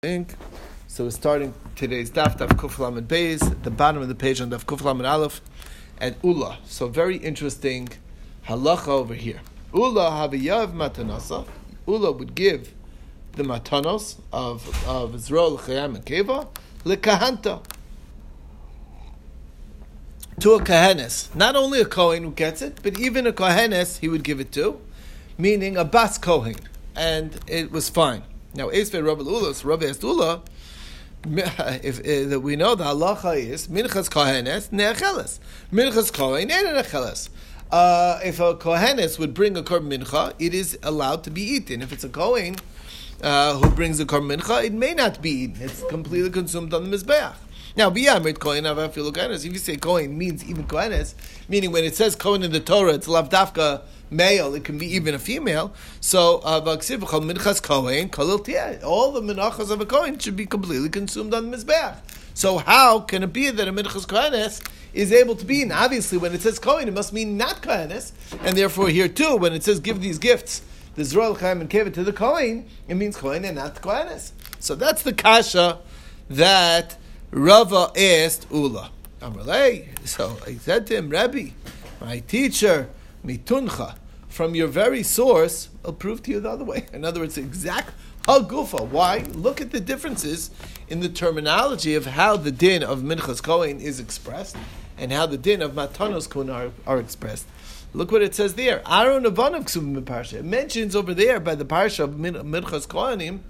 So we're starting today's daf daf kuf lamed beis, the bottom of the page on daf kuf lamed aleph, and ula. So very interesting halacha over here. Ula haviyav matanasa. Ula would give the matanos of of Israel chayam and keva lekahanta to a kohenes. Not only a kohen who gets it, but even a kohenes he would give it to, meaning a bas kohen, and it was fine. Now, Esvei Rabbi Ulos, Rabbi Estula, if, if we know the halacha is minchas kohenes necheles, minchas kohen and. Uh, if a kohenes would bring a korban mincha, it is allowed to be eaten. If it's a kohen uh, who brings a korban mincha, it may not be eaten. It's completely consumed on the mizbeach. Now, biyamrit kohen avafilu kohenes. If you say kohen means even kohenes, meaning when it says kohen in the Torah, it's lavdafka male, it can be even a female. So, uh, all the menachas of a kohen should be completely consumed on the mizbeach. So, how can it be that a minchas kohenes is able to be? And obviously, when it says kohen, it must mean not kohenes, and therefore here too, when it says give these gifts, the Zroel Chaim and Kevet to the kohen, it means kohen and not kohenes. So that's the kasha that Rava asked Ula. Amrlei. So I said to him, Rabbi, my teacher mituncha, from your very source, I'll prove to you the other way. In other words, exact hagufa. Why? Look at the differences in the terminology of how the din of minchas kohen is expressed and how the din of matanos kohen are, are expressed. Look what it says there. Aaron Avanav Parsha. It mentions over there by the Parsha of Minchas Kohanim,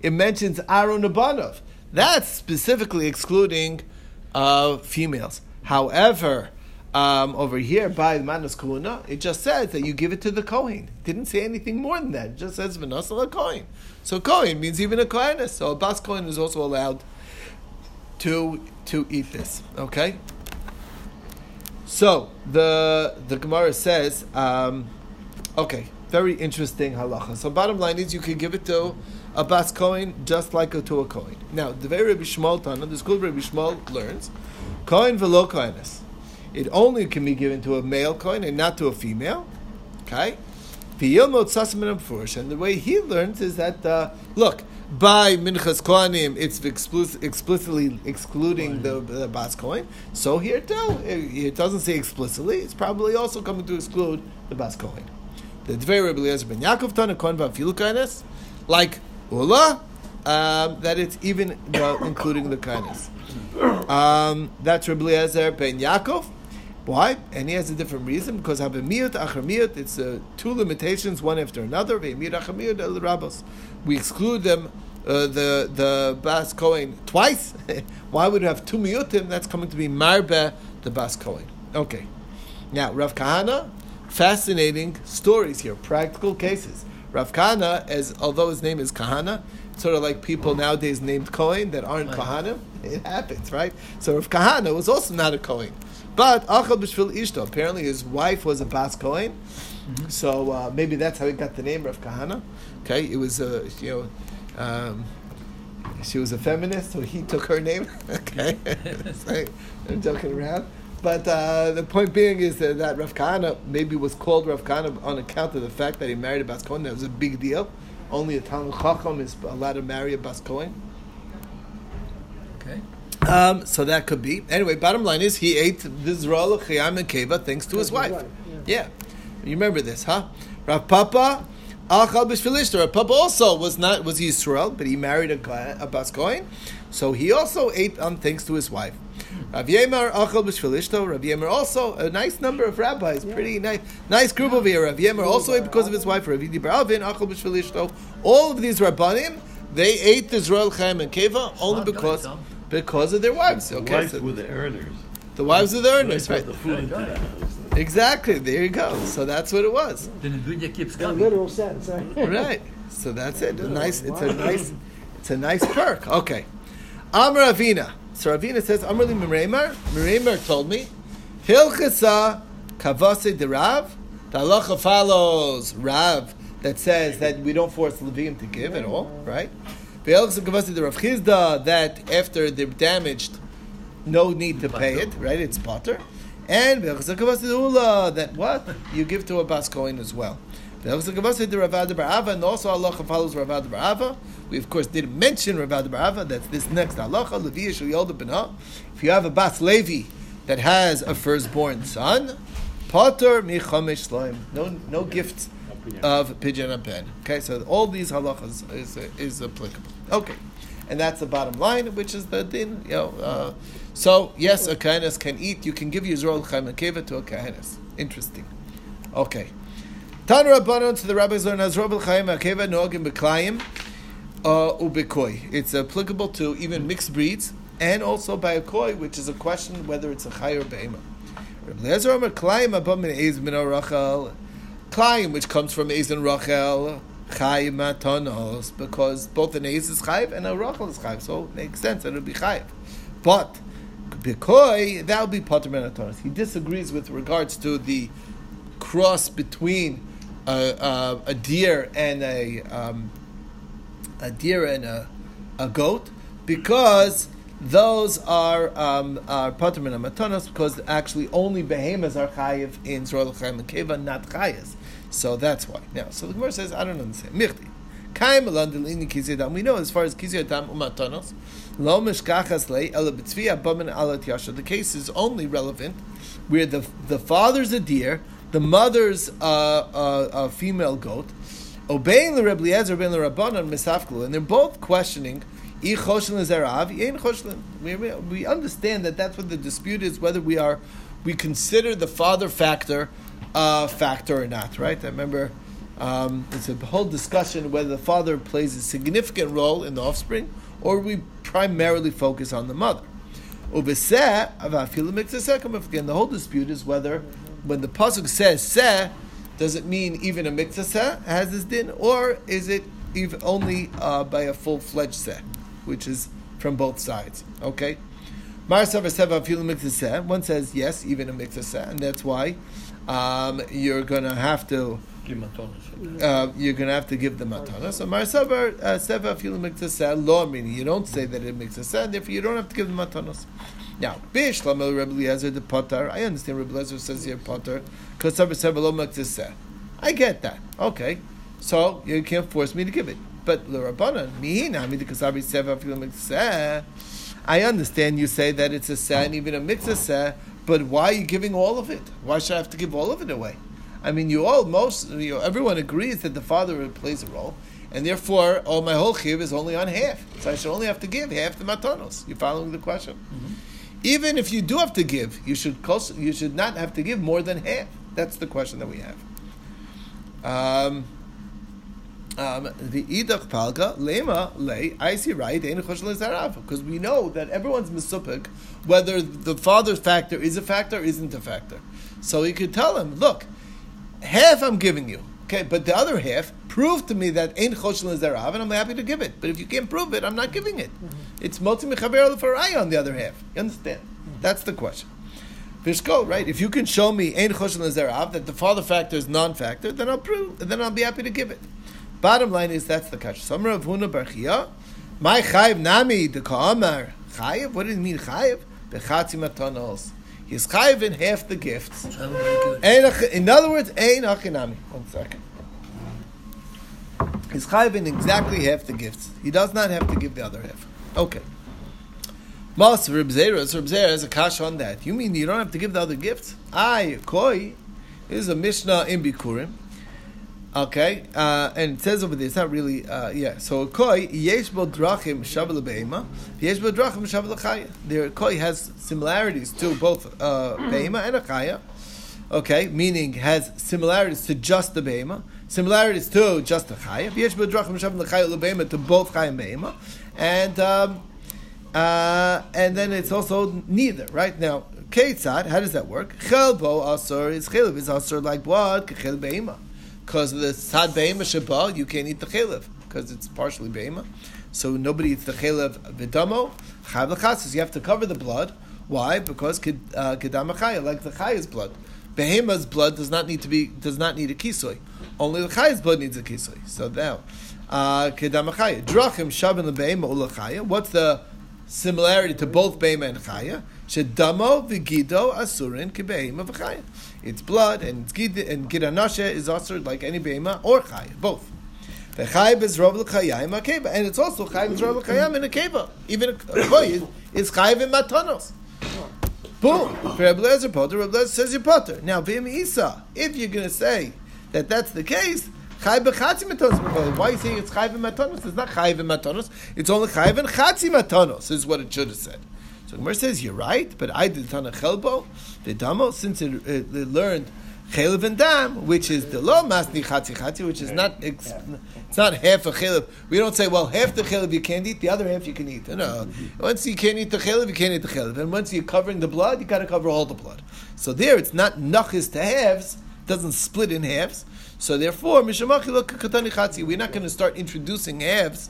it mentions Aaron Abanov. That's specifically excluding uh, females. However, um, over here by the Manas Kuna, it just says that you give it to the Kohen. It didn't say anything more than that. It just says Vanasala Kohen. So Kohen means even a Kohenis. So a Bas Kohen is also allowed to to eat this. Okay? So the the Gemara says, um, okay, very interesting halacha. So bottom line is you can give it to a Bas Kohen just like a, to a Kohen. Now, the very Rabbi Shmuel Tana, the school Rabbi Shmuel learns, Kohen velo Kohenis it only can be given to a male coin and not to a female. Okay? And the way he learns is that, uh, look, by Minchas Kohanim, it's explicitly excluding the, the Bas coin. So here too, it, doesn't say explicitly. It's probably also coming to exclude the Bas coin. The Dvei Rabbi Eliezer ben Yaakov Tana Kohen Vafilu like Ula, um, that it's even including the kindness. Um, that's Rabbi Eliezer ben Yaakov. Why? And he has a different reason because habemiyut achamiyut. It's uh, two limitations, one after another. We exclude them, uh, the the bas kohen twice. Why would we have two miyutim? That's coming to be marbe the bas kohen. Okay. Now Rav Kahana, fascinating stories here, practical cases. Rav Kahana, as although his name is Kahana, sort of like people nowadays named Kohen that aren't Kohanim. It happens, right? So Rav Kahana was also not a Kohen. But Achal B'Shvil Ishto, apparently his wife was a Bas Kohen, mm-hmm. so uh, maybe that's how he got the name Rav Kahana. Okay, it was a, uh, you know, um, she was a feminist, so he took her name. okay, I'm joking around. But uh, the point being is that, that Rav Kahana maybe was called Rav Kahana on account of the fact that he married a Bas Kohen. That was a big deal. Only a Talmud Chacham is allowed to marry a Bas Kohen. Um, so that could be. Anyway, bottom line is he ate the Zral Chayam and Keva thanks to his wife. wife. Yeah. yeah. You remember this, huh? Rav Papa, Achal B'Shvilishter. Rav Papa also was not was Yisrael, but he married a, a Bas Kohen, so he also ate on thanks to his wife. Rav Yemar Achal B'Shvilishto. Rav Yemar also a nice number of rabbis, yeah. pretty nice, nice group over here. Rav Yemar also ate because of his wife. Rav Idi bar Avin Achal B'Shvilishto. All of these rabbanim, they ate the Zral Chaim and Keva only because because of their wives. The okay, wives so were the earners. The wives were the earners, right? The food exactly. There you go. So that's what it was. The Nebunia keeps coming. In literal sense, right? right. So that's it. A nice. It's a nice. It's a nice perk. Okay. Amr Avina. So Avina says, Amrli Miremar. Miremar told me, Hilchasa kavase de Rav. The halacha follows Rav that says that we don't force Levim to give at all, right? The Rav Chizda that after they're damaged, no need to pay it, right? It's potter. And that what you give to a bas kohen as well. That was the Gemara Barava, and also Ula follows Rav Ada bar Ahava. We of course didn't mention Rav Ada bar Ahava. That's this next halacha. Levi yolda b'na. If you have a bas Levi that has a firstborn son, potter michomesh sloim. No, no gifts of pigeon and pen. Okay, so all these halachas is, is applicable. Okay, and that's the bottom line, which is the din. You know, uh, so yes, a kahanis can eat. You can give Yisrael chaim and to a kahanis. Interesting. Okay. Tan Rabbanon to the rabbis learn as Rabbi Chaim Akeva Noagim Beklayim uh, Ubekoi. It's applicable to even mixed breeds and also by a koi, which is a question whether it's a chay or be'ema. Rabbi Min Eiz Min Klayim, which comes from and Rachel Chay Matanos, because both an Eiz is Chayiv and a Rachel is Chayiv, so it makes sense that it would be Chayiv. But Bekoi, that would be Pater Menatonis. He disagrees with regards to the cross between a, a, deer and a um, a deer and a, a goat because those are um, are pater and matanos because actually only behemoths are chayiv in Zorah Chaim and Keva, not chayas. So that's why. Now, so the Gemara says, I don't understand. Mirti. Kaim alandilini kizedam. We know as far as kizedam umatanos, lo mishkachas le ela b'tzvi abamin alat yasha. The case is only relevant where the the father's a deer the mother's a, uh, uh, female goat, obeying the Rebbe Eliezer, obeying the Rabbanon, Misafklu, and they're both questioning. We, we understand that that's what the dispute is whether we are we consider the father factor a factor or not, right? I remember um, it's a whole discussion whether the father plays a significant role in the offspring or we primarily focus on the mother. Again, the whole dispute is whether when the pasuk says "seh," does it mean even a mitzvah seh has this din, or is it only uh, by a full fledged seh, which is from both sides? Okay. One says yes, even a mitzvah seh, and that's why um, you're going to have to. Uh, you're going to have to give the matana. So Marsavar uh, seva afilu law meaning you don't say that it makes a seh, therefore you don't have to give the matanos. Now, Bish Lamel Rebbe Eliezer the Potter. I understand Rebbe Eliezer says here Potter because I get that. Okay, so you can't force me to give it. But l'Rabbanan mihina mi dekasabi seva afilu I understand you say that it's a seh and even a mitzvah seh, but why are you giving all of it? Why should I have to give all of it away? I mean, you all, most, you know, everyone agrees that the father plays a role, and therefore, all my whole chiv is only on half. So I should only have to give half the matanos. You following the question? Mm-hmm. Even if you do have to give, you should you should not have to give more than half. That's the question that we have. Um, the idach palga lema lay I see right because we know that everyone's misupik whether the father factor is a factor or isn't a factor. So he could tell him, look, half I'm giving you. Okay, but the other half, prove to me that ain't choshel zerav, and I'm happy to give it. But if you can't prove it, I'm not giving it. Mm-hmm. It's moti mechaber lefaraya on the other half. You understand? Mm-hmm. That's the question. Vishko, right? If you can show me ain't choshel zerav that the father factor is non-factor, then I'll prove. Then I'll be happy to give it. Bottom line is that's the kasha. Samra of Huna Barchia, my chayiv nami the ka'amar chayiv. What does it mean chayiv? Bechatzi matanos. He's chayiv in half the gifts. In other words, ein achinami. One second. He's chayiv in exactly half the gifts. He does not have to give the other half. Okay. Mas Reb Zera, Reb Zera has a kash on that. You mean you don't have to give the other gifts? I koi is a mishnah in Bikurim. Okay, uh, and it says over there, it's not really, uh, yeah. So a koi yesh bo drachim shavel beima, yesh bo drachim shavel chaya. There, koi has similarities to both uh, beima and a chaya. Okay, meaning has similarities to just the beima, similarities to just the chaya. Yesh bo drachim shavel chaya lebeima to both chaya and beima, and um, uh, and then it's also neither. Right now, ketzad, how does that work? Chelbo asur is chelev is asur like what? Kechel beima because of the sad be'ema shaba, you can't eat the chalev because it's partially be'ema. So nobody eats the chalev v'damo. Chav l'chatzis, you have to cover the blood. Why? Because uh, kedam chaya, like the chaya's blood. Behema's blood does not need to be does not need a kisoy. Only the chaya's blood needs a kisoy. So now, uh, kedam drachim shabin lebehema ulachaya. What's the similarity to both behema and chaya? Shedamo v'gido asurin. It's blood and it's gid and gidanashe is asur like any behema or chayim, both. V'chayim is rov l'chayim akeva, and it's also chayim is rov l'chayim in a keva. Even a koy is, in matanos. Boom. For Rebbe Lezer Potter, Rebbe Lezer says you're Potter. Now, Vim Isa, if you're going to say that that's the case, Chai b'chatzi matonos. Why are you saying it's chai b'matonos? It's not chai b'matonos. It's only chai matonos. Is what it should have said. So Gemara says you're right, but I did Tana Chelbo the Damo since it, it, it learned Chelev and Dam, which is the lo masni chatzi chatzi, which is not it's, not half a chelev. We don't say well half the chelev you can't eat, the other half you can eat. No, once you can't eat the chelev, you can't eat the chelev, and once you're covering the blood, you got to cover all the blood. So there, it's not nachis to halves, doesn't split in halves. So therefore, we're not going to start introducing halves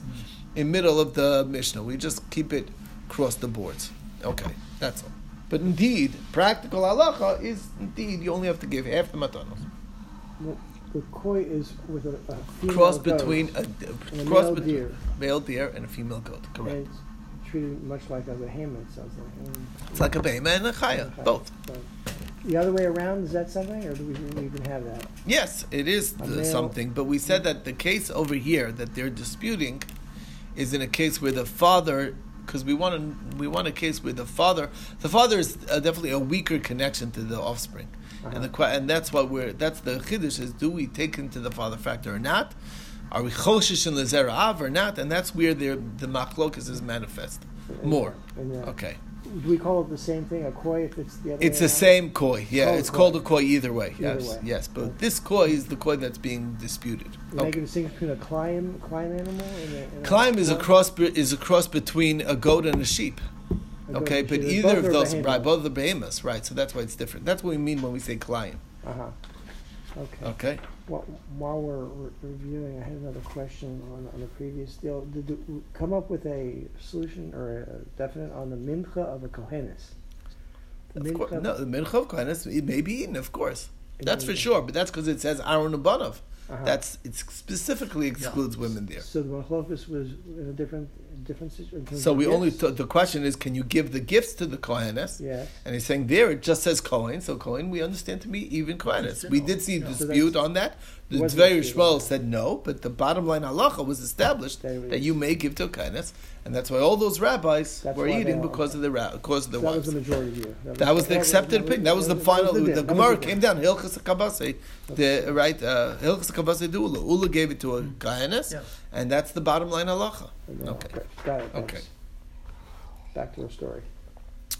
in middle of the Mishnah. We just keep it across the boards. Okay, that's all. But indeed, practical halacha is indeed you only have to give half the matanos. Well, the koi is with a, a female Cross goat between a, and a cross male between deer. male deer and a female goat. Correct. And it's treated much like as a behemoth, it sounds like. And- It's like a behema and a chaya, Okay. both. So, the other way around, is that something, or do we we even have that? Yes, it is the- male- something, but we said that the case over here that they're disputing is in a case where the father, because we want to, we want a case where the father, the father is uh, definitely a weaker connection to the offspring, and the que- and that's what we're that's the chiddush is do we take into the father factor or not? Are we choshish in lezera av or not? And that's where the the machlokas is manifest more. Uh, Okay, Do we call it the same thing, a koi, if it's the other it's the same koi. Yeah, it's koi. called a koi either way. Either yes, way. yes, but this koi is the koi that's being disputed. We make a distinction between a climb, climb animal and a... and Climb is a cross is a cross between a goat and a sheep. A Okay, but either of those, right? Both of the behemoths, right? So that's why it's different. That's what we mean when we say climb. Uh-huh. Okay. Okay. Well, while we're re- reviewing, I had another question on, on the previous deal. Did you come up with a solution or a definite on the mincha of a kohenis? The Of course, no, the mincha of kohenes it may be eaten, of course. That's for sure. But that's because it says Aaron Abanov. Uh-huh. That's it specifically excludes women there. So the machlokes was in a different different situation. So we only t- the question is, can you give the gifts to the kohenes? Yes. And he's saying there it just says Kohen, so Kohen we understand to be even Kohenes. We did see So dispute that's- on that. The Wasn't very. Shmuel said no, but the bottom line halacha was established That it that is. you may give to Kohenes, and that's why all those rabbis That's were why they eating are- because of the because of So the that was the majority view. That was the accepted opinion. That was the final. deal. The That Gemara came down. Hilchas Kabase, the right uh, Hilchas Kabase Ula. Ula gave it to a Kohenes, Yeah. And that's the bottom line halacha. And then- Okay. Got it. Okay. Back to our story.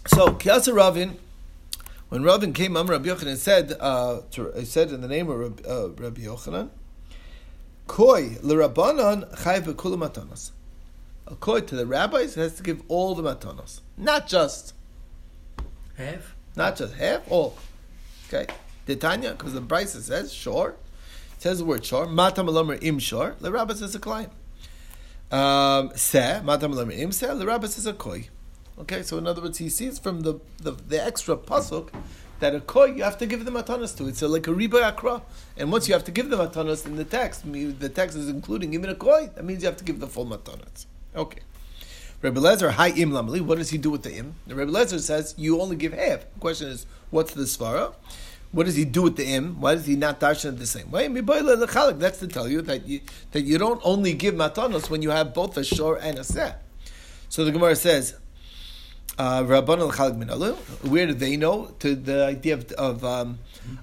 So Kiasa Ravin, when Ravin came, Am Rabbi Yochanan said, uh, to, said in the name of Rabbi, uh, Rabbi Yochanan, Koi l'Rabbanan chayv b'kula matanos. A koi to the rabbis has to give all the matanos, not just Half? not just half, all. Okay, the Tanya because the Brisa says sure, it says the word shor. Matam alamer im sure. The rabbi says a client. Um, se matam alamer im se. The rabbi says a koi. Okay, so in other words, he sees from the the, the extra pasuk that a koi you have to give the matanas to. It's a, like a riba akra, and once you have to give the matanas in the text, the text is including even a koi. That means you have to give the full matanas. Okay. Rebbe Lezer, hi im lamali. What does he do with the im? The Rebbe Lezer says you only give half. The question is, what's the svara? What does he do with the im? Why does he not darshan it the same way? That's to tell you that you that you don't only give matanos when you have both a shor and a seh. So the Gemara says, uh, Rabban. Where do they know to the idea of of, um,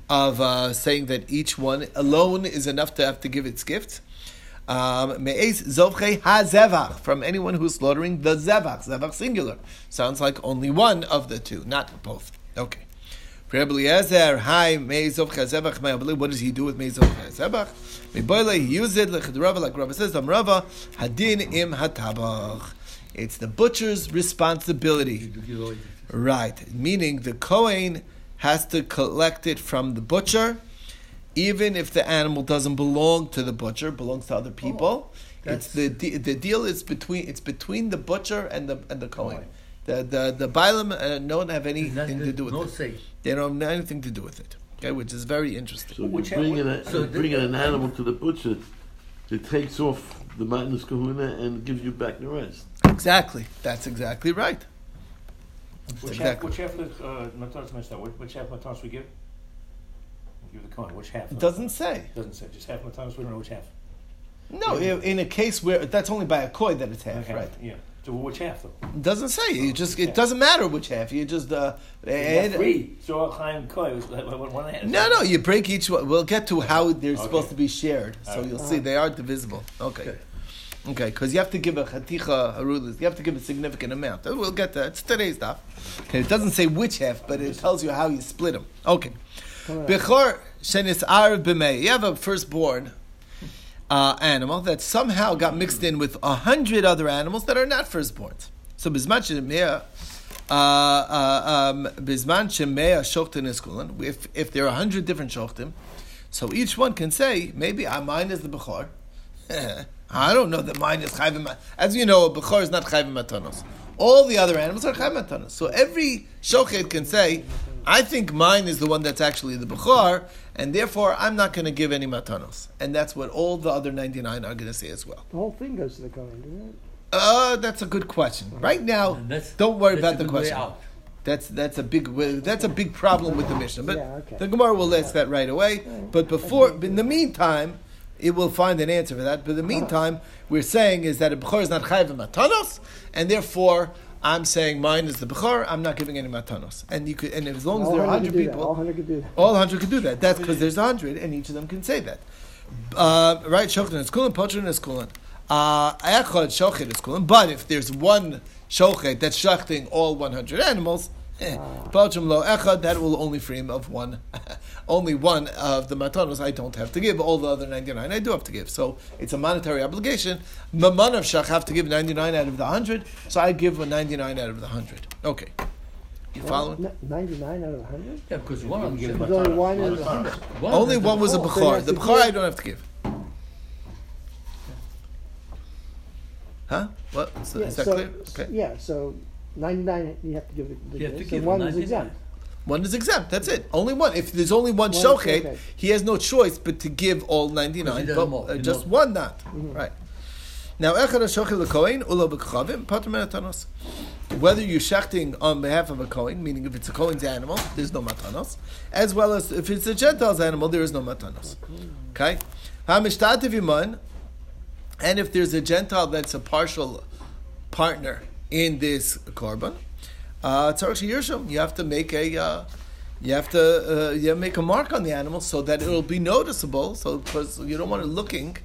of uh, saying that each one alone is enough to have to give its gift? Um, Me'ez from anyone who's slaughtering the zevach, zevach singular. Sounds like only one of the two, not both. Okay. Eliezer, hi, me'ez zovchei hazevach, me'abli. What does he do with me'ez zovchei hazevach? Me'boile, he uses it lechad Rava, like Rava says, Rava, hadin im hatabach. It's the butcher's responsibility. Right, meaning the Kohen has to collect it from the butcher, even if the animal doesn't belong to the butcher, belongs to other people. it's the the deal is between it's between the butcher and the and the Kohen. The the the Bailam uh, don't have anything to do with no it. say. They don't have anything to do with it. Okay, which is very interesting. So you Which- bring in a, so you bring an animal to the butcher, it takes off the matnas kahuna and gives you back the rest. Exactly, that's exactly right. Which half, Exactly. which half of the, uh, matanos missed out? Which, which half matanos we give? Give the coin, which half? It doesn't say. Doesn't say, just half matanos, we don't know which half. No, in in a case where that's only by a koi that it's half, Okay, right? Yeah, so which half though? It doesn't say. You just it doesn't matter which half. You just uh, add- three, so Chaim Koi was one half. No, no, you break each one. We'll get to how they're Okay. supposed to be shared. So Alright. you'll see they are divisible. Okay. Good. Okay, because you have to give a chaticha harulis. You have to give a significant amount. We'll get that. It's today's stuff. Okay, it doesn't say which half, but it tells you how you split them. Okay. Bechor shenis arav b'mei. You have a firstborn uh, animal that somehow got mixed in with a hundred other animals that are not firstborns. So bisman shemea, uh, uh, um, bisman shemea shochtin iskulan. If if there are a hundred different shochtim, so each one can say maybe mine is the bechor. I don't know that mine is chayvim. As you know, a bechor is not chayvim matanos. All the other animals are chayvim matanos. So every shochet can say, I think mine is the one that's actually the bechor, and therefore I'm not going to give any matanos. And that's what all the other 99 are going to say as well. The whole thing goes to the Kohen, doesn't it? Uh, that's a good question. Right now, don't worry about the question. That's that's a big that's a big problem with the Mishnah. But Yeah, okay. the Gemara will ask that right away. But before, in the meantime, it will find an answer for that. But in the meantime, we're saying is that a bechor is not chayiv matanos, and therefore I'm saying mine is the bechor. I'm not giving any matanos. And you could, and as long as All there are 100 hundred could do that. people, All 100 could do that. all hundred could do that. That's because there's hundred, and each of them can say that. Uh, right, shochet is kulin, potrin is kulin. Uh, echad shochet is kulin. But if there's one shochet that's shachting all 100 animals, eh, lo echad, that will only free him of one, only one of the matanos I don't have to give. All the other 99 I do have to give. So it's a monetary obligation. Maman of shach have to give 99 out of the 100, so I give a 99 out of the 100. Okay. You following? N- 99 out of 100? Yeah, because one of them Give said- There's only one in Matanos. 100. one Only one was a Oh, so Bukhar. The to Bukhar give- I don't have to give. Huh? What? So, Yeah, is that so, clear? Okay. Yeah, so 99 you have to give the, the You have to give one is exempt. One is exempt. That's it. Only one. If there's only one, One shochet, shochet. he has no choice but to give all 99, but doesn't uh, just knows. one not. Right. Now, echad shochet lekohen, ulo b'kchavim, patr min. Whether you're shechting on behalf of a Kohen, meaning if it's a Kohen's animal, there's no matanos, as well as if it's a Gentile's animal, there is no matanos. Okay? Hamishtativ iman, and if there's a Gentile that's a partial partner in this korban, uh, you have to make a, uh, you have to, uh, you make a mark on the animal so that it'll be noticeable. So because you don't want it looking,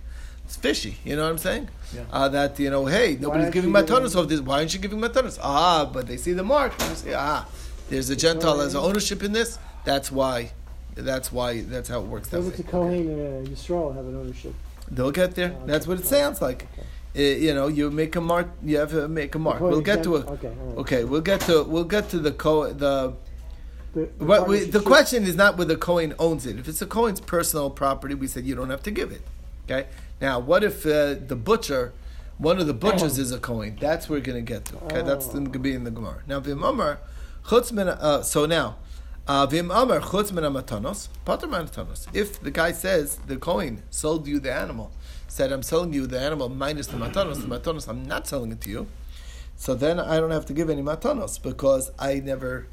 it's fishy. You know what I'm saying? Yeah. Uh, that you know, hey, nobody's giving matanos of this. Why aren't you giving matanos? Ah, but they see the mark. They say, ah, there's a Gentile has ownership in this. That's why. That's why. That's how it works. That it's a Kohen and a Yisrael have an ownership. They'll get there. That's what it sounds like. Uh, you know, you make a mark. You have to make a mark. Kohen We'll get to it. Okay, right. Okay, we'll get to we'll get to the co the. The, the But we, the question is not whether Cohen owns it. If it's a Cohen's personal property, we said you don't have to give it. Okay. Now, what if uh, the butcher, one of the butchers is a Cohen? That's where we're going to get to. Okay, that's going to be in the Gemara. Now, Amar, chutz. Uh, so now, If the guy says the Cohen sold you the animal, said I'm selling you the animal minus the matanos, the matanos I'm not selling it to you. So then I don't have to give any matanos because I never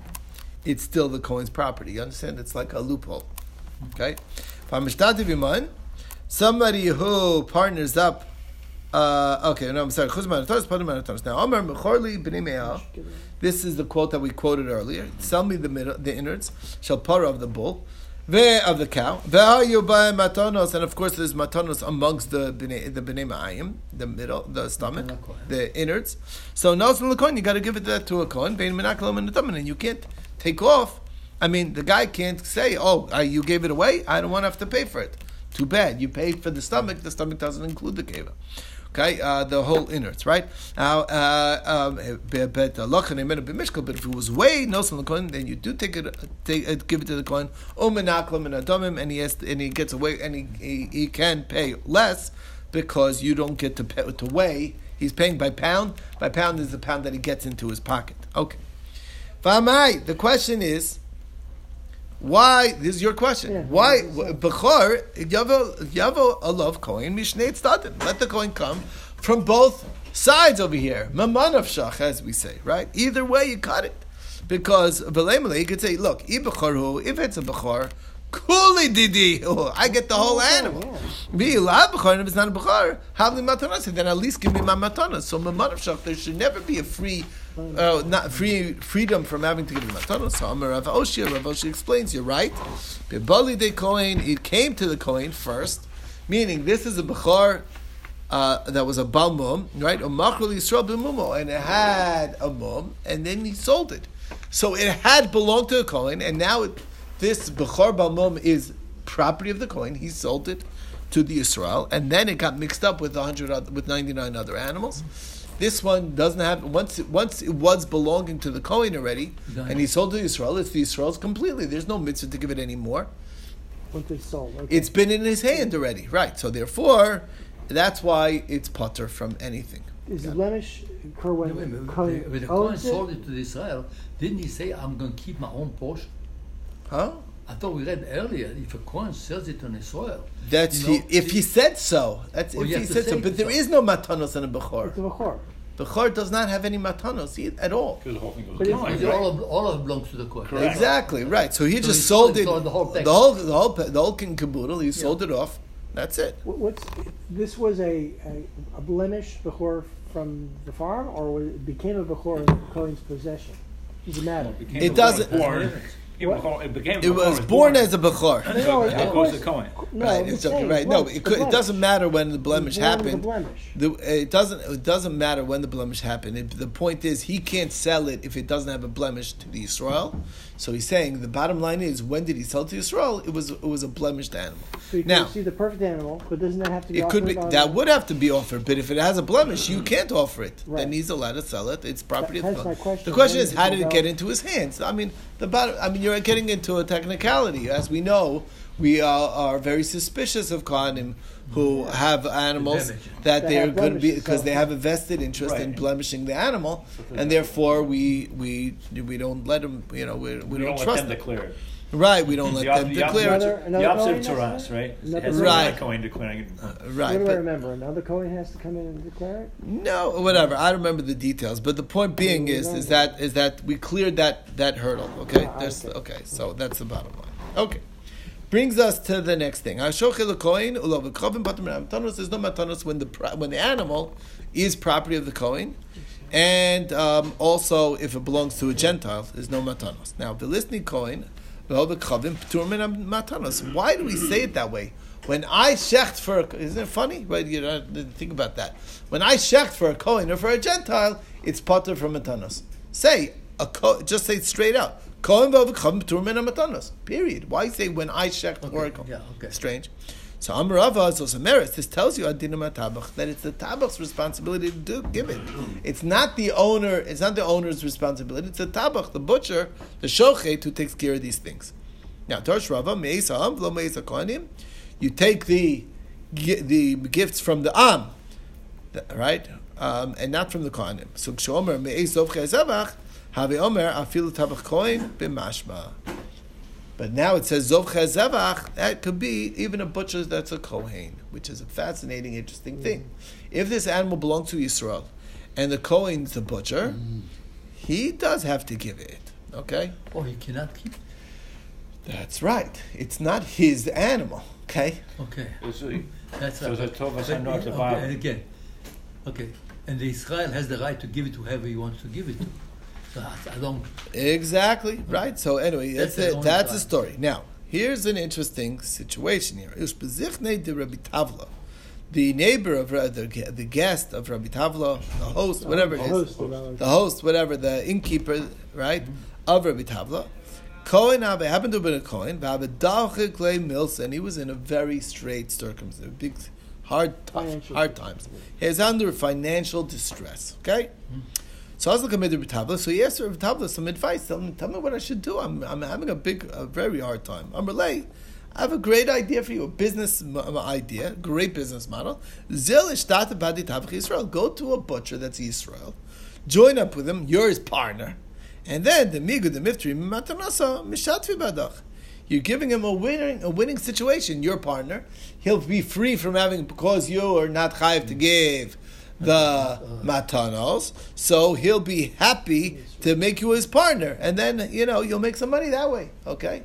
it's still the Cohen's property. You understand? It's like a loophole. Okay? Somebody who partners up. Uh, okay, no, I'm sorry. Now. This is the quote that we quoted earlier. Sell me the middle, the innards, shall para of the bull, ve of the cow, ve'ayu by matanos, and of course there's matanos amongst the b'nei, the b'nei ma'ayim, the middle, the stomach, the innards. So nosin l'kohen, you got to give it that to a kohen, vein menakalam and and you can't take off. I mean, the guy can't say, "Oh, you gave it away. I don't want to have to pay for it." Too bad. You paid for the stomach. The stomach doesn't include the keva. Okay, uh, the whole innards, right? Now, uh, um, but uh, b'mishkal. But if it was way nosan l'kohen, then you do take it, take it, give it to the kohen. Umenaklam and adamim, and he has, and he gets away, and he, he, he can pay less because you don't get to pay, to weigh. He's paying by pound. By pound is the pound that he gets into his pocket. Okay. Vamai. The question is, why? This is your question. Yeah. Why Bechor Yavo Yavo Alav Kohen Mishnei Tzadim? Let the coin come from both sides over here. Maman of Shach, as we say, right? Either way, you cut it. Because Velemele, you could say, look, if it's a Bachar, Kuli Didi, I get the whole animal. Be Bachar, and if it's not a Bachar, Havli Matanas, then at least give me my Matanas. So Mamadav Shach, there should never be a free, uh, not free freedom from having to give me Matanas. So Amar Rav Oshia, Rav Oshia explains, you're right. Bibali de Kohen, it came to the Kohen first, meaning this is a Bachar uh, that was a balmum, right? A and it had a mum, and then he sold it. So it had belonged to the Kohen, and now it, this bechor balmum is property of the Kohen. He sold it to the Israel, and then it got mixed up with hundred with ninety nine other animals. This one doesn't have once it, once it was belonging to the Kohen already, and he sold it to Israel. It's the Israel's completely. There's no mitzvah to give it anymore. Once it's sold. Okay. It's been in his hand already, right? So therefore, that's why it's putter from anything. Is the blemish occur when Wait a the minute, when the Kohen sold it? it to Israel, didn't he say, I'm going to keep my own portion? Huh? I thought we read earlier, if a Kohen sells it on Israel, That's You know, he, if he said so. That's Oh, if he said so. But there so. is no matanos in a bechor. It's a Bechor. Bechor does not have any matanos at all. Because the whole thing goes But to if- Kohen, Because right? all, of, all of belongs to the Kohen. Correct. Exactly right. So he So just he sold sold it. it, sold the whole package. the whole the whole the whole king caboodle. He sold it off. That's it. What's this was a, a, a blemish Bechor from the farm, or was it became a Bechor in the Kohen's possession? Doesn't matter. became It before doesn't- Born, it, What? it became It was it born as a bechor. No, no, It of goes course- to Cohen. No, right. It's okay. Right. No, it could. It doesn't matter when the blemish Born with a happened. blemish. The, it doesn't. It doesn't matter when the blemish happened. It, the point is, he can't sell it if it doesn't have a blemish to the Israel. So he's saying the bottom line is, when did he sell to Israel? It was it was a blemished animal. So you Now- can see the perfect animal, but doesn't that have to be It could be offered on- that would have to be offered, but if it has a blemish, you mm-hmm. can't offer it. Right. Then he's allowed to sell it. It's property That- of that's the my question. The question When is, how did it get into his hands? I mean, the bottom, I mean, you're getting into a technicality. As we know, we are, are very suspicious of Kohanim who have animals Blemish. that That they're going to be because so- they have a vested interest in blemishing the animal, and therefore we we we don't let them. You know, we, we, We don't, don't let trust them declare it. Right, we don't let The them op- declare the it. Another- another the opposite of has Taras, to- right? another It Right. right. Cohen declaring. Right, what do I remember? Another Kohen has to come in and declare it. No, whatever. I remember the details, but the point being is, is that is that we cleared that that hurdle. Okay, Ah, There's, okay. okay. So that's the bottom line. Okay, brings us to the next thing. Hashochel kohen ulav krovim patim matanos. There's no matanos when the pro- when the animal is property of the kohen, and um, also if it belongs to a gentile, there's no matanos. Now the listening kohen ulav krovim ptur min matanos. Why do we say it that way? When I shecht for, a, isn't it funny? Right? You know, think about that. When I shecht for a kohen or for a gentile, it's potter from matanos. Say a ko, just say it straight out. Kohen v'avukam ptur min matanos. Period. Why say when I shecht for a kohen? yeah, okay. Strange. So Amarava is also merit. This tells you adinam tabach that it's the tabach's responsibility to do give it. It's not the owner. It's not the owner's responsibility. It's the tabach, the butcher, the shochet, who takes care of these things. Now, Torsh Rava meisa am v'lo meisa kohanim. You take the the gifts from the am, right, um, and not from the kohanim. So kshomer meisov chezavach have omer afil tabach kohen b'mashma. But now it says Zov Chazevach, that could be even a butcher that's a Kohen, which is a fascinating, interesting thing. Mm. If this animal belongs to Israel and the Kohen's the butcher, mm. he does have to give it. Okay? Or he cannot keep. it. That's right. It's not his animal. Okay? Okay, that's So right. the Tov But- not to okay, buy. And again, okay, and the Israel has the right to give it to whoever he wants to give it to. So I, I don't. Exactly. Right. So anyway, that's, That's the That's the story. Now, here's an interesting situation here. Ushbezichne de Rabbi The neighbor of Ra- the, the guest of Rabbi Tavla, the host, whatever it The is, host of our- the host, whatever, the innkeeper, right, of Rabbi Tavla. Cohen Abe happened to have been a Cohen, Clay Mills, and he was in a very straight circumstance, big, hard, tough, hard times. He was under financial distress. Okay, mm-hmm. So I was looking at Rabbi Tavla. So he asked Rabbi Tavla some advice. Tell me, tell me what I should do. I'm, I'm having a big, a very hard time. I'm relay. I have a great idea for you, a business idea, great business model. Zil ishtat badi tavach Yisrael. Go to a butcher that's Israel, join up with him. You're his partner, and then the migu the miftri matanasa mishatvi badach. You're giving him a winning a winning situation. Your partner, he'll be free from having because you are not chayiv to give the matanos, so he'll be happy to make you his partner, and then you know you'll make some money that way. Okay,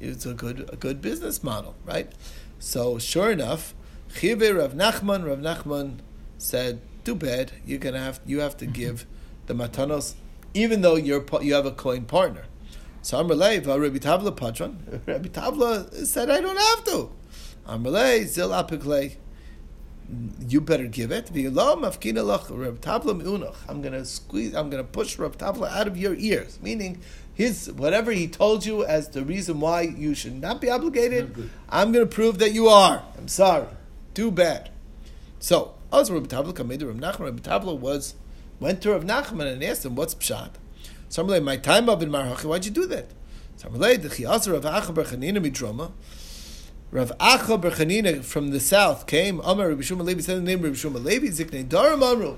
it's a good a good business model, right? So sure enough, Chive Rav Nachman, Rav Nachman said, "Too bad. You're gonna have you have to give the matanos, even though you're you have a coin partner." So Amrlei, Rabbi Tavla Patron, Rabbi Tavla said, "I don't have to." Amrlei Zil Apiklei. You better give it. V'lo mafkina lach Reb Tavla mi'unach. I'm gonna squeeze. I'm gonna push Reb Tavla out of your ears. Meaning, his whatever he told you as the reason why you should not be obligated. I'm gonna prove that you are. I'm sorry. Too bad. So, as Reb Tavla came to Reb Nachman, Reb Tavla was went to Reb Nachman and asked him, "What's pshat?" So I'm like, "My time up in Marhachi. Why'd you do that?" So I'm like, "The chiyasa Rav Acha Bar Chanina midroma." Rav Acha Bar Chanina from the south came. Amar Rabbi Shuma Levi said the name Rabbi Shuma Levi Ziknei Daram Amru.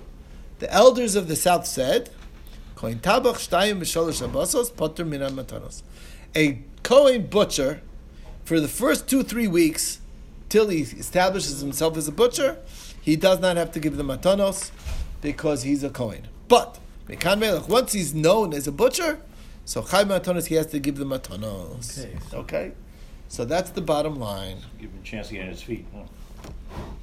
The elders of the south said, "Kohen tabach shtayim abasos potter minan matanos." A Kohen butcher for the first two three weeks till he establishes himself as a butcher, he does not have to give the matanos because he's a Kohen. But once he's known as a butcher, so Chai matanos he has to give the matanos. Okay. Okay, so that's the bottom line. Give him a chance to get on his feet. huh?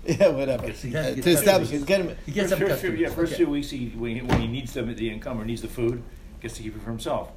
Yeah, whatever. Yes, he to Uh, to establish, customers. get him. He gets First, first, yeah, first Okay. two weeks, he, when, he, when he needs the, the income or needs the food, gets to keep it for himself.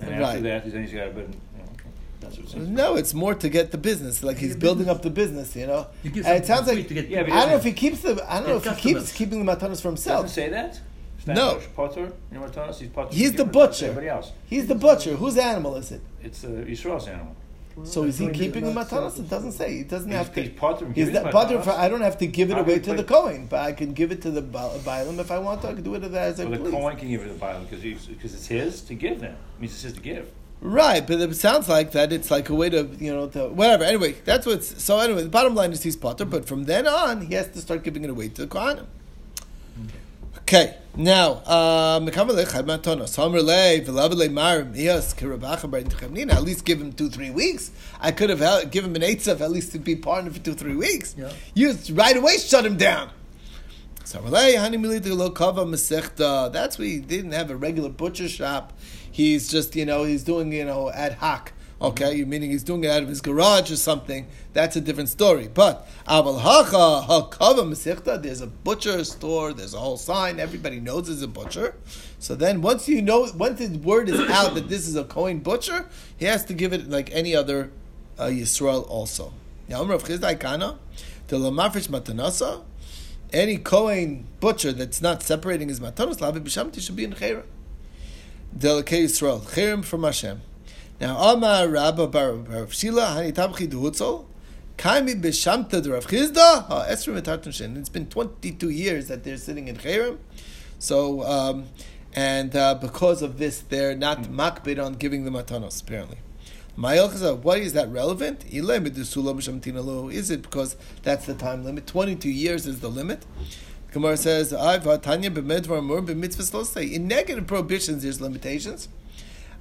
And after that, then he's got a bit. You know, okay. That's what it. No, it's more to get the business. Like he's building up the business, you know. You And it sounds like to get Yeah, I don't know if he keeps the. I don't know if Get he keeps keeping the matanos for Doesn't himself. say that. No. Potter, you know what Tanis? He's Potter. He's the butcher. Everybody else. He's the butcher. Whose animal is it? It's uh, Yisrael's animal. So is he keeping the not matanos? self- It doesn't say. He doesn't He's, have to. he's Potter. He's giving not the butter matanos. for. I don't have to give it away to the play- Kohen, but I can give it to the Ba- Bailam if I want to. I can do it as I Well, the please. Cohen can give it to the Bible because because it's his to give them. It means it's his to give. Right, but it sounds like that it's like a way to, you know, to whatever. Anyway, that's what's so. Anyway, the bottom line is he's potter, but from then on he has to start giving it away to the kohanim. Okay, now um, at least give him two three weeks. I could have given him an eitzah at least to be partner for two three weeks. Yeah. You right away shut him down. That's why he didn't have a regular butcher shop. He's just, you know, he's doing, you know, ad hoc. Okay, meaning he's doing it out of his garage or something. That's a different story. But aval hacha hakava mesichta. There's a butcher store. There's a whole sign. Everybody knows there's a butcher. So then, once you know, once the word is out that this is a Kohen butcher, he has to give it like any other uh, Yisrael also. Now, Rav Chizdai Kana, the lamafresh matanasa, any Kohen butcher that's not separating his matanos, lavi b'shamti should be in chayra. Delicate Yisrael, chayrim from Hashem. Now, Amar Rabba Bar Shila Hani Tabchi Duhutzol. Kaimi b'shamta de Rav Chizda. Esrim etartun. It's been 22 years that they're sitting in chayrim. So, um, and uh, because of this, they're not makbid on giving the matanos, apparently. Why is that relevant? Is it because that's the time limit? 22 years is the limit. Gemara says, in negative prohibitions, there's limitations.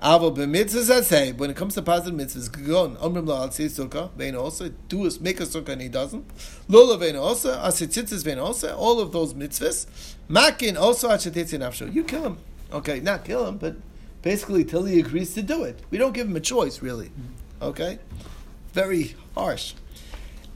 Avo b'mitzvahs say, when it comes to positive mitzvahs, gon omrim lo al sukkah, vein also, do us, make a sukkah and he doesn't. Lola vein also, asitzitzis vein also, all of those mitzvahs. Makin also ashetitzi nafsho. You kill him. Okay, not kill him, but basically till he agrees to do it. We don't give him a choice, really. Okay? Very harsh.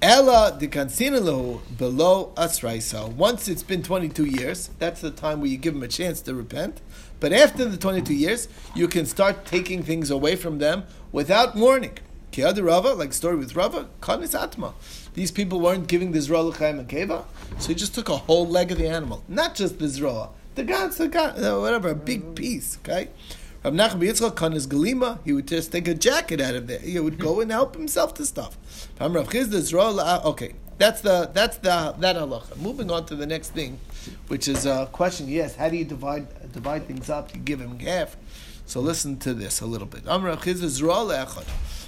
Ella de lahu below asraisa. Once it's been 22 years, that's the time where you give him a chance to repent. But after the 22 years, you can start taking things away from them without warning. Kiyad Rava, like story with Rava, kanis atma. These people weren't giving the Zroa l'chaim and keva, so he just took a whole leg of the animal, not just the Zroa. The guts, the gut, uh, whatever, a big piece, okay? Rav Nachman Yitzchak kanis galima, he would just take a jacket out of there. He would go and help himself to stuff. Rav Chizda Zroa, la- okay, that's the that's the that halacha. Moving on to the next thing, which is a question. Yes, how do you divide divide things up? You give him half. So listen to this a little bit. Amr Chizda Zroa le'echad.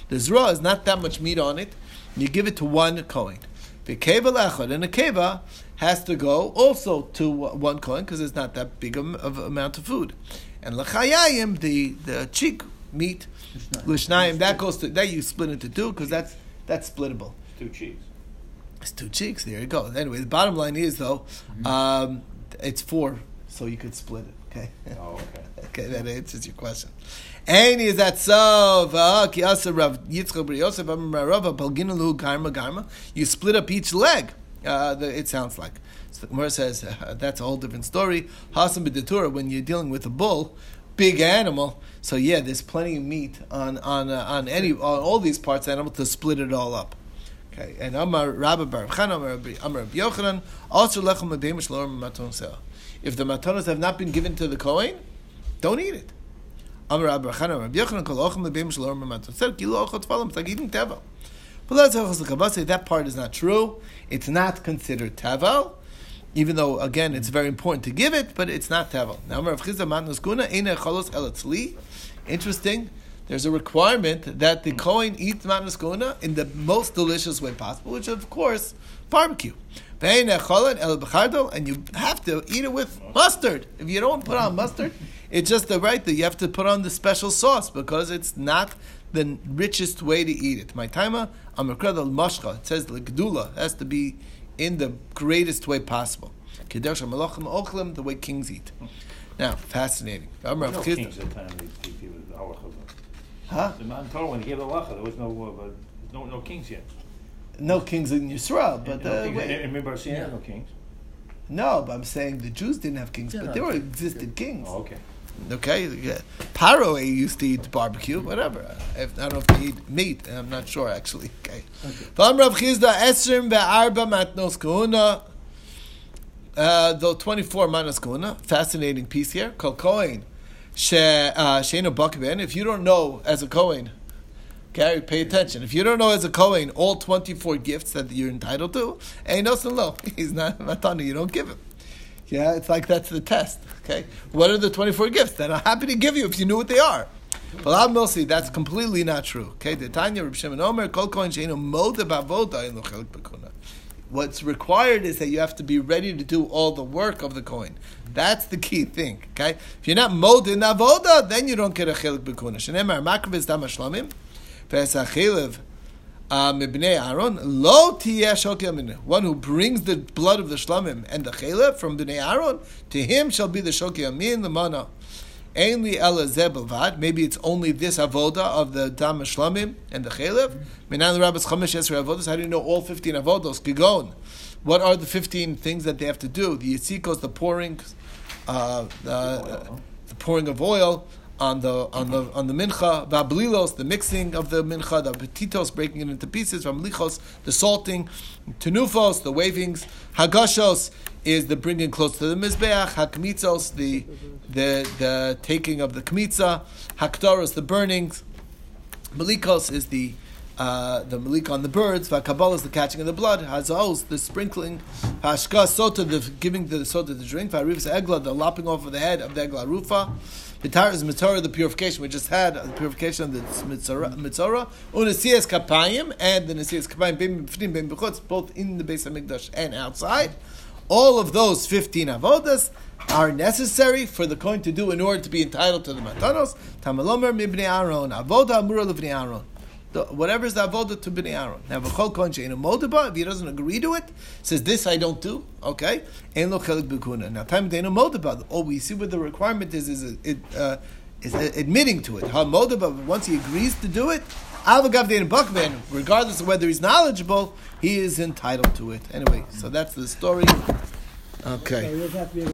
The Zroa is not that much meat on it. You give it to one coin. The keva le'echad, and a keva has to go also to one coin because it's not that big of of amount of food. And l'chayayim, the the cheek meat, Lishnayim. that goes to that you split into two because that's that's splittable. Two cheeks. It's two cheeks. There you go. Anyway, the bottom line is though, um, it's four, so you could split it. Okay. Oh, okay. Okay, that answers your question. And is that so? Ki asa Rav Yitzchak bar Rav Balginu lu garma garma. You split up each leg. Uh, the, it sounds like. So the Gemara says uh, that's a whole different story. Hasan b'detura when you're dealing with a bull, big animal. So yeah, there's plenty of meat on on uh, on any on all these parts of the animal to split it all up. Okay, and Amar Rabbi Bar Chana, Amar Rabbi Yochanan, also lechem medemish lor maton seah. If the matonos have not been given to the Kohen, don't eat it. Amar Rabbi Chana, Rabbi Yochanan, kol ochem medemish lor maton seah, kilo ochot tfalim, it's like eating tevel. But that part is not true. It's not considered tevel, even though again it's very important to give it, but it's not tevel. Now, Amar Rav Chisda matnos guna ene cholos elatzli. Interesting. There's a requirement that the Kohen eat matnas guna in the most delicious way possible, which of course barbecue. And you have to eat it with mustard. If you don't put on mustard, it's just the right that you have to put on the special sauce because it's not the richest way to eat it. My timer, Amakra al mashcha. It says the gedula has to be in the greatest way possible. Kedesh malachim ochlim, the way kings eat. Now, fascinating. No kings at the time they, they gave it the halacha. Huh? The man told when he gave the halacha, there was no, uh, no, no kings yet. No kings in Yisrael, but no uh, kings. wait. And, and remember, seeing Yeah. no kings. No, but I'm saying the Jews didn't have kings, Yeah, but no, there were kings. existed kings. Oh, okay. Okay, yeah. Paro used to eat barbecue, whatever. If, I don't know if they eat meat. I'm not sure actually. Okay. Vam Rav Chisda Esrim be'arba matnos kahuna. Uh, though 24 manos kahuna. Fascinating piece here. Kol Kohen. Uh, If you don't know as a Kohen, Gary, pay attention. If you don't know as a Kohen all 24 gifts that you're entitled to, ain't no low. He's not matana. You don't give him. Yeah, it's like that's the test. Okay, what are the twenty-four gifts that I'm happy to give you if you knew what they are? Well, I'll Milsi, that's completely not true. Okay, the Tanya Reb Shimon Omer Kol Kohen Sheinu Mod Bavoda in Lochelik Bekuna. What's required is that you have to be ready to do all the work of the coin. That's the key thing. Okay, if you're not mod in avoda, then you don't get a chelik bekuna. Shenemar makravis dam hashlamim, v'esachilev uh, mibnei Aaron lo tiyeh. One who brings the blood of the shlamim and the chelev from bnei Aaron to him shall be the shokel min the mana. Ainly ela zebelvad. Maybe it's only this avoda of the dam shlamim and the chelev. Minan the rabbis chamesh esrei avodas. How do you know all fifteen avodos? Gigon. What are the fifteen things that they have to do? The yitzikos, the pouring, uh, the, the pouring of oil on the on the on the mincha, vablilos, the mixing of the mincha, the petitos, breaking it into pieces, vamlichos, the salting, tenufos, the wavings, hagashos is the bringing close to the mizbeach, hakmitzos, the the the taking of the kmitza, haktaros, the burnings, malikos is the uh, the malik on the birds, vakabal the catching of the blood, hazos the sprinkling, hashka sota the giving the sota the drink, varivs egla the lopping off of the head of the egla rufa, Vitar is mitzora the purification we just had the purification of the mitzora, unasias kapayim and the nasias kapayim both in the base of mikdash and outside. All of those fifteen avodas are necessary for the coin to do in order to be entitled to the matanos. Tamalomer mibnei Aaron avoda amura Aaron. The, whatever is the avoda to bnei Aaron. Now, v'chol kohen she'enu modeba, if he doesn't agree to it, says this I don't do. Okay, ein lo chelik b'kuna. Now, time deinu modeba. All we see what the requirement is is it uh, is admitting to it. Ha modeba. Once he agrees to do it, avagav bakman. Regardless of whether he's knowledgeable, he is entitled to it. Anyway, so that's the story. Okay.